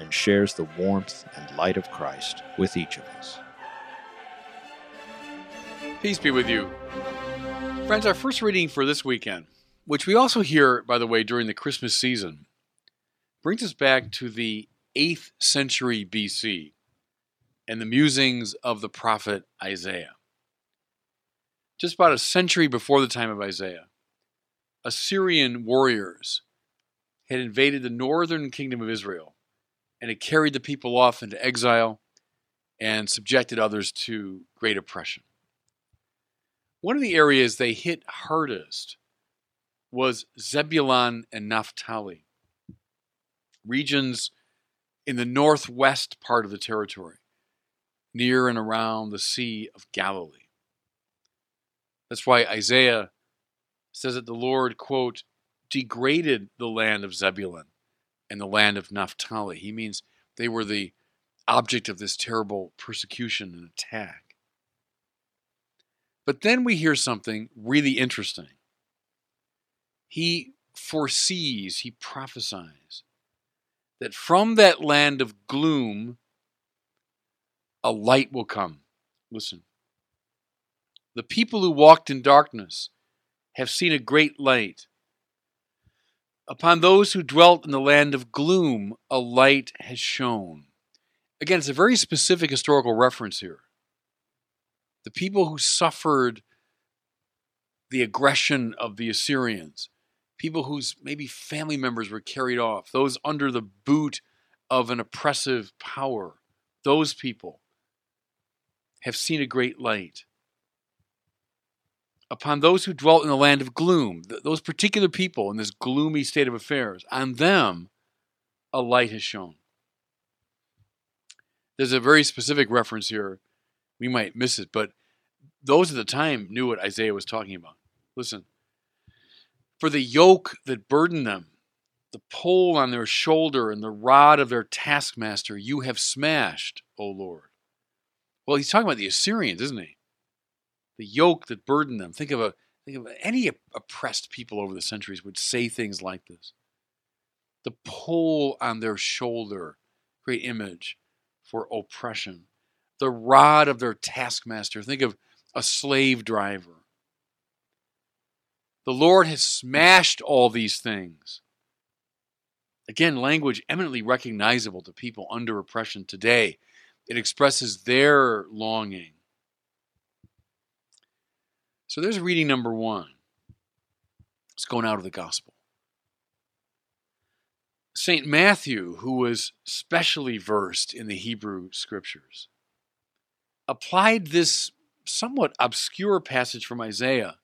and shares the warmth and light of Christ with each of us. Peace be with you. Friends, our first reading for this weekend, which we also hear, by the way, during the Christmas season, brings us back to the 8th century BC and the musings of the prophet Isaiah. Just about a century before the time of Isaiah, Assyrian warriors had invaded the northern kingdom of Israel and it carried the people off into exile and subjected others to great oppression. One of the areas they hit hardest was Zebulun and Naphtali, regions in the northwest part of the territory, near and around the Sea of Galilee. That's why Isaiah says that the Lord, quote, degraded the land of Zebulun and the land of Naphtali. He means they were the object of this terrible persecution and attack. But then we hear something really interesting. He foresees, he prophesies that from that land of gloom, a light will come. Listen. The people who walked in darkness have seen a great light. Upon those who dwelt in the land of gloom, a light has shone. Again, it's a very specific historical reference here. The people who suffered the aggression of the Assyrians, people whose maybe family members were carried off, those under the boot of an oppressive power, those people have seen a great light upon those who dwelt in the land of gloom, th- those particular people in this gloomy state of affairs, on them a light has shone. There's a very specific reference here. We might miss it, but those at the time knew what Isaiah was talking about. Listen. For the yoke that burdened them, the pole on their shoulder, and the rod of their taskmaster, you have smashed, O Lord. Well, he's talking about the Assyrians, isn't he? The yoke that burdened them. Think of a think of any oppressed people over the centuries would say things like this. The pull on their shoulder, great image for oppression. The rod of their taskmaster. Think of a slave driver. The Lord has smashed all these things. Again, language eminently recognizable to people under oppression today. It expresses their longing so there's reading number one. It's going out of the gospel. St. Matthew, who was specially versed in the Hebrew scriptures, applied this somewhat obscure passage from Isaiah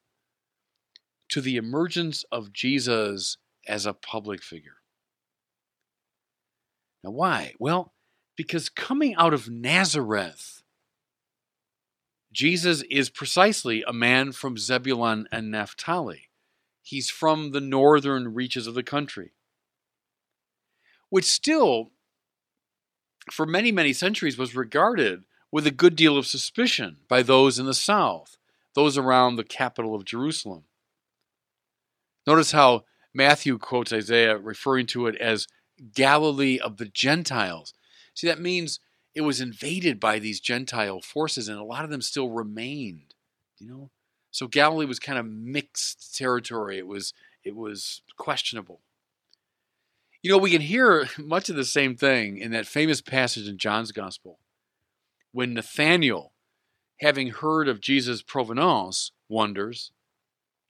to the emergence of Jesus as a public figure. Now, why? Well, because coming out of Nazareth, Jesus is precisely a man from Zebulun and Naphtali. He's from the northern reaches of the country, which still, for many, many centuries, was regarded with a good deal of suspicion by those in the south, those around the capital of Jerusalem. Notice how Matthew quotes Isaiah referring to it as Galilee of the Gentiles. See, that means it was invaded by these Gentile forces, and a lot of them still remained. You know, so Galilee was kind of mixed territory. It was it was questionable. You know, we can hear much of the same thing in that famous passage in John's Gospel when Nathanael, having heard of Jesus' provenance, wonders,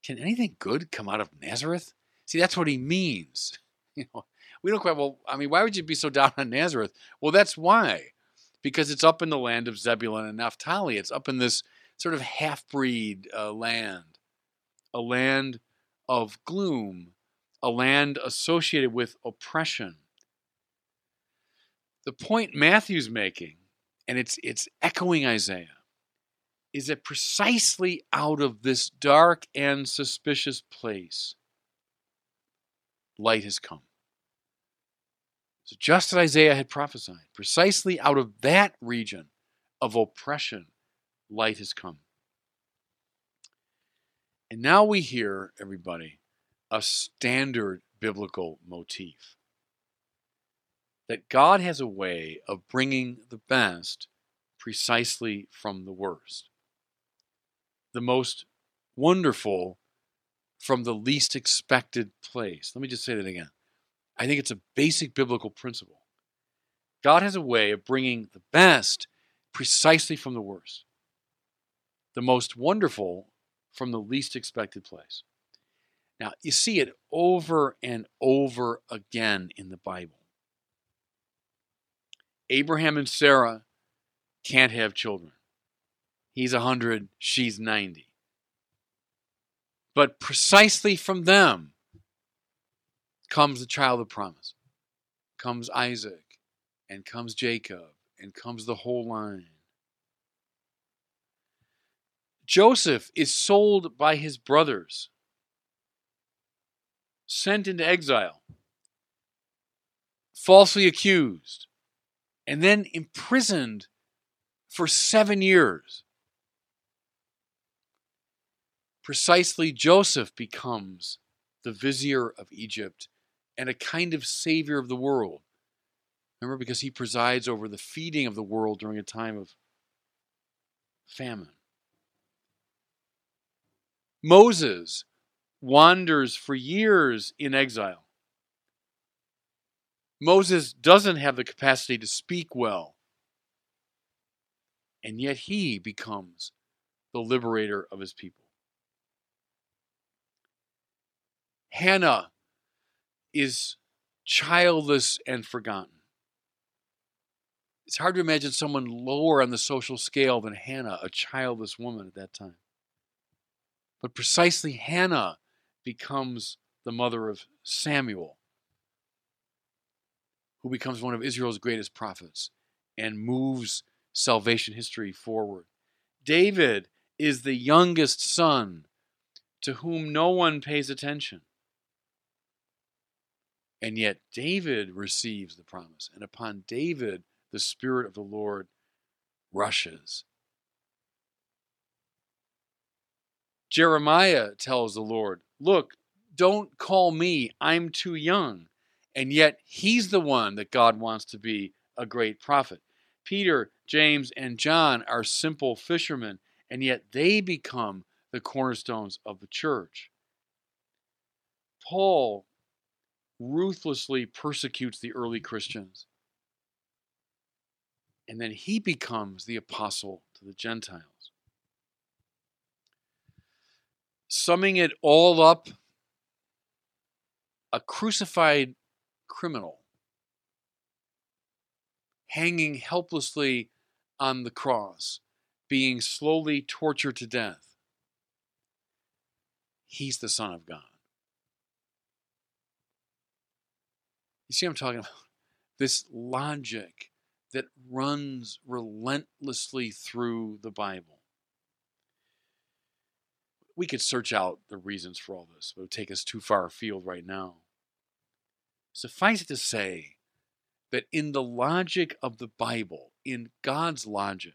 "Can anything good come out of Nazareth?" See, that's what he means. You know, we don't quite. Well, I mean, why would you be so down on Nazareth? Well, that's why because it's up in the land of Zebulun and Naphtali. It's up in this sort of half breed uh, land, a land of gloom, a land associated with oppression. The point Matthew's making, and it's it's echoing Isaiah, is that precisely out of this dark and suspicious place, light has come. So, just as Isaiah had prophesied, precisely out of that region of oppression, light has come. And now we hear, everybody, a standard biblical motif that God has a way of bringing the best precisely from the worst, the most wonderful from the least expected place. Let me just say that again. I think it's a basic biblical principle. God has a way of bringing the best precisely from the worst, the most wonderful from the least expected place. Now, you see it over and over again in the Bible. Abraham and Sarah can't have children. He's 100, she's 90. But precisely from them, comes the child of promise, comes Isaac, and comes Jacob, and comes the whole line. Joseph is sold by his brothers, sent into exile, falsely accused, and then imprisoned for seven years. Precisely, Joseph becomes the vizier of Egypt and a kind of savior of the world. Remember, because he presides over the feeding of the world during a time of famine. Moses wanders for years in exile. Moses doesn't have the capacity to speak well, and yet he becomes the liberator of his people. Hannah is childless and forgotten. It's hard to imagine someone lower on the social scale than Hannah, a childless woman at that time. But precisely Hannah becomes the mother of Samuel, who becomes one of Israel's greatest prophets and moves salvation history forward. David is the youngest son to whom no one pays attention. And yet David receives the promise, and upon David the Spirit of the Lord rushes. Jeremiah tells the Lord, Look, don't call me, I'm too young. And yet he's the one that God wants to be a great prophet. Peter, James, and John are simple fishermen, and yet they become the cornerstones of the church. Paul ruthlessly persecutes the early Christians. And then he becomes the apostle to the Gentiles. Summing it all up, a crucified criminal hanging helplessly on the cross, being slowly tortured to death. He's the Son of God. You see what I'm talking about? This logic that runs relentlessly through the Bible. We could search out the reasons for all this, but it would take us too far afield right now. Suffice it to say that in the logic of the Bible, in God's logic,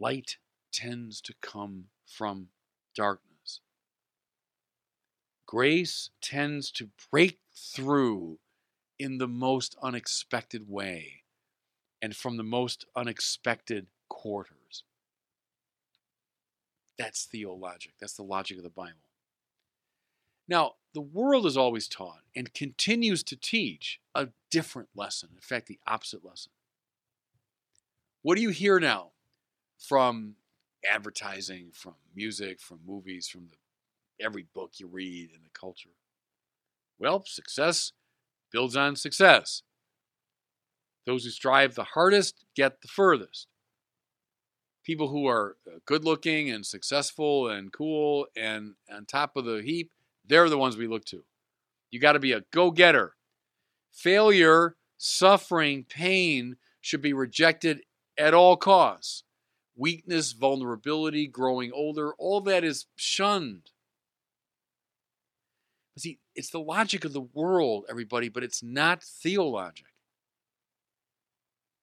light tends to come from darkness. Grace tends to break through in the most unexpected way and from the most unexpected quarters. That's theologic. That's the logic of the Bible. Now, the world is always taught and continues to teach a different lesson. In fact, the opposite lesson. What do you hear now from advertising, from music, from movies, from the, every book you read in the culture? Well, success builds on success. Those who strive the hardest get the furthest. People who are uh, good looking and successful and cool and on top of the heap, they're the ones we look to. You got to be a go getter. Failure Suffering, pain should be rejected at all costs. Weakness, vulnerability, growing older, all that is shunned. See, it's the logic of the world, everybody, but it's not theologic.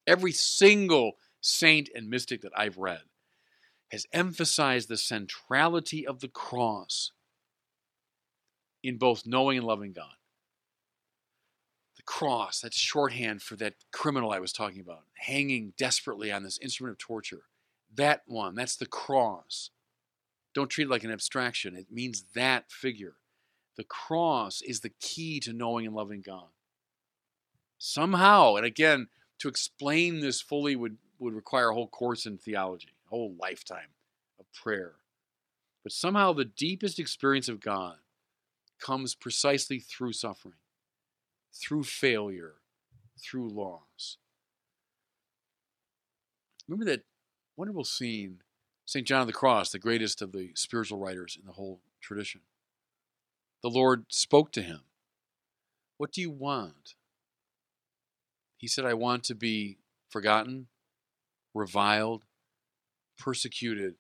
Every single saint and mystic that I've read has emphasized the centrality of the cross in both knowing and loving God. The cross, that's shorthand for that criminal I was talking about, hanging desperately on this instrument of torture. That one, that's the cross. Don't treat it like an abstraction, it means that figure. The cross is the key to knowing and loving God. Somehow, and again, to explain this fully would, would require a whole course in theology, a whole lifetime of prayer. But somehow the deepest experience of God comes precisely through suffering, through failure, through loss. Remember that wonderful scene, St. John of the Cross, the greatest of the spiritual writers in the whole tradition. The Lord spoke to him. What do you want? He said, I want to be forgotten, reviled, persecuted,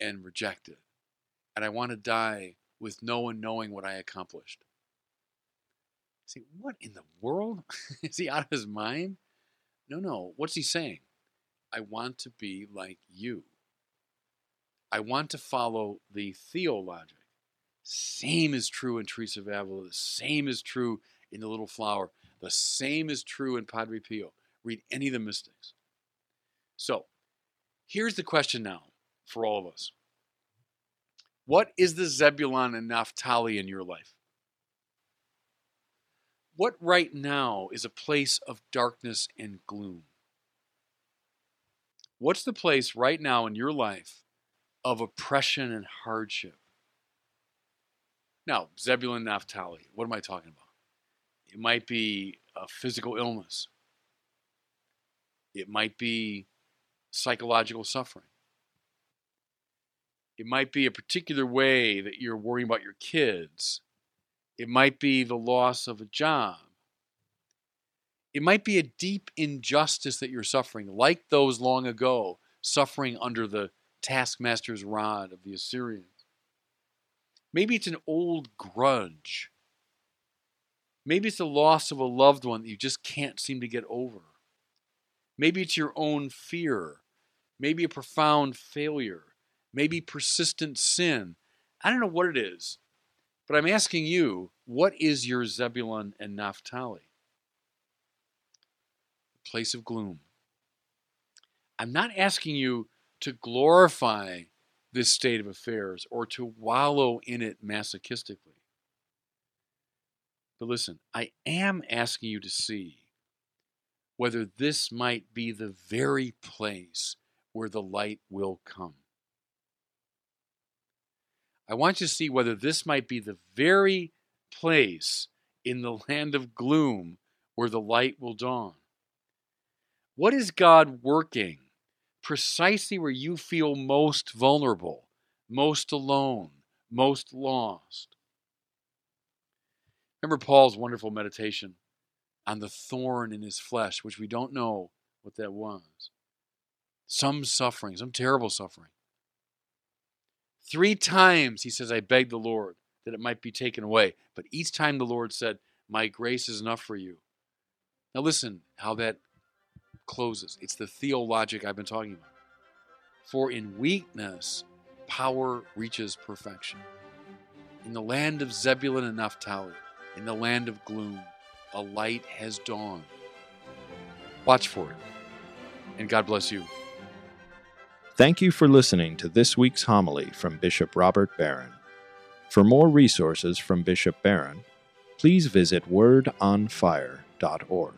and rejected. And I want to die with no one knowing what I accomplished. See, what in the world? Is he out of his mind? No, no. What's he saying? I want to be like you. I want to follow the theologic. Same is true in Teresa of Avila. The same is true in The Little Flower. The same is true in Padre Pio. Read any of the mystics. So, here's the question now for all of us What is the Zebulun and Naphtali in your life? What right now is a place of darkness and gloom? What's the place right now in your life of oppression and hardship? Now, Zebulun Naphtali, what am I talking about? It might be a physical illness. It might be psychological suffering. It might be a particular way that you're worrying about your kids. It might be the loss of a job. It might be a deep injustice that you're suffering, like those long ago, suffering under the taskmaster's rod of the Assyrians. Maybe it's an old grudge. Maybe it's the loss of a loved one that you just can't seem to get over. Maybe it's your own fear. Maybe a profound failure. Maybe persistent sin. I don't know what it is, but I'm asking you, what is your Zebulun and Naphtali? Place of gloom. I'm not asking you to glorify this state of affairs or to wallow in it masochistically. But listen, I am asking you to see whether this might be the very place where the light will come. I want you to see whether this might be the very place in the land of gloom where the light will dawn. What is God working precisely where you feel most vulnerable, most alone, most lost. Remember Paul's wonderful meditation on the thorn in his flesh, which we don't know what that was. Some suffering, some terrible suffering. Three times he says, I begged the Lord that it might be taken away. But each time the Lord said, My grace is enough for you. Now listen how that closes. It's the theologic I've been talking about. For in weakness, power reaches perfection. In the land of Zebulun and Naphtali, in the land of gloom, a light has dawned. Watch for it. And God bless you. Thank you for listening to this week's homily from Bishop Robert Barron. For more resources from Bishop Barron, please visit wordonfire.org.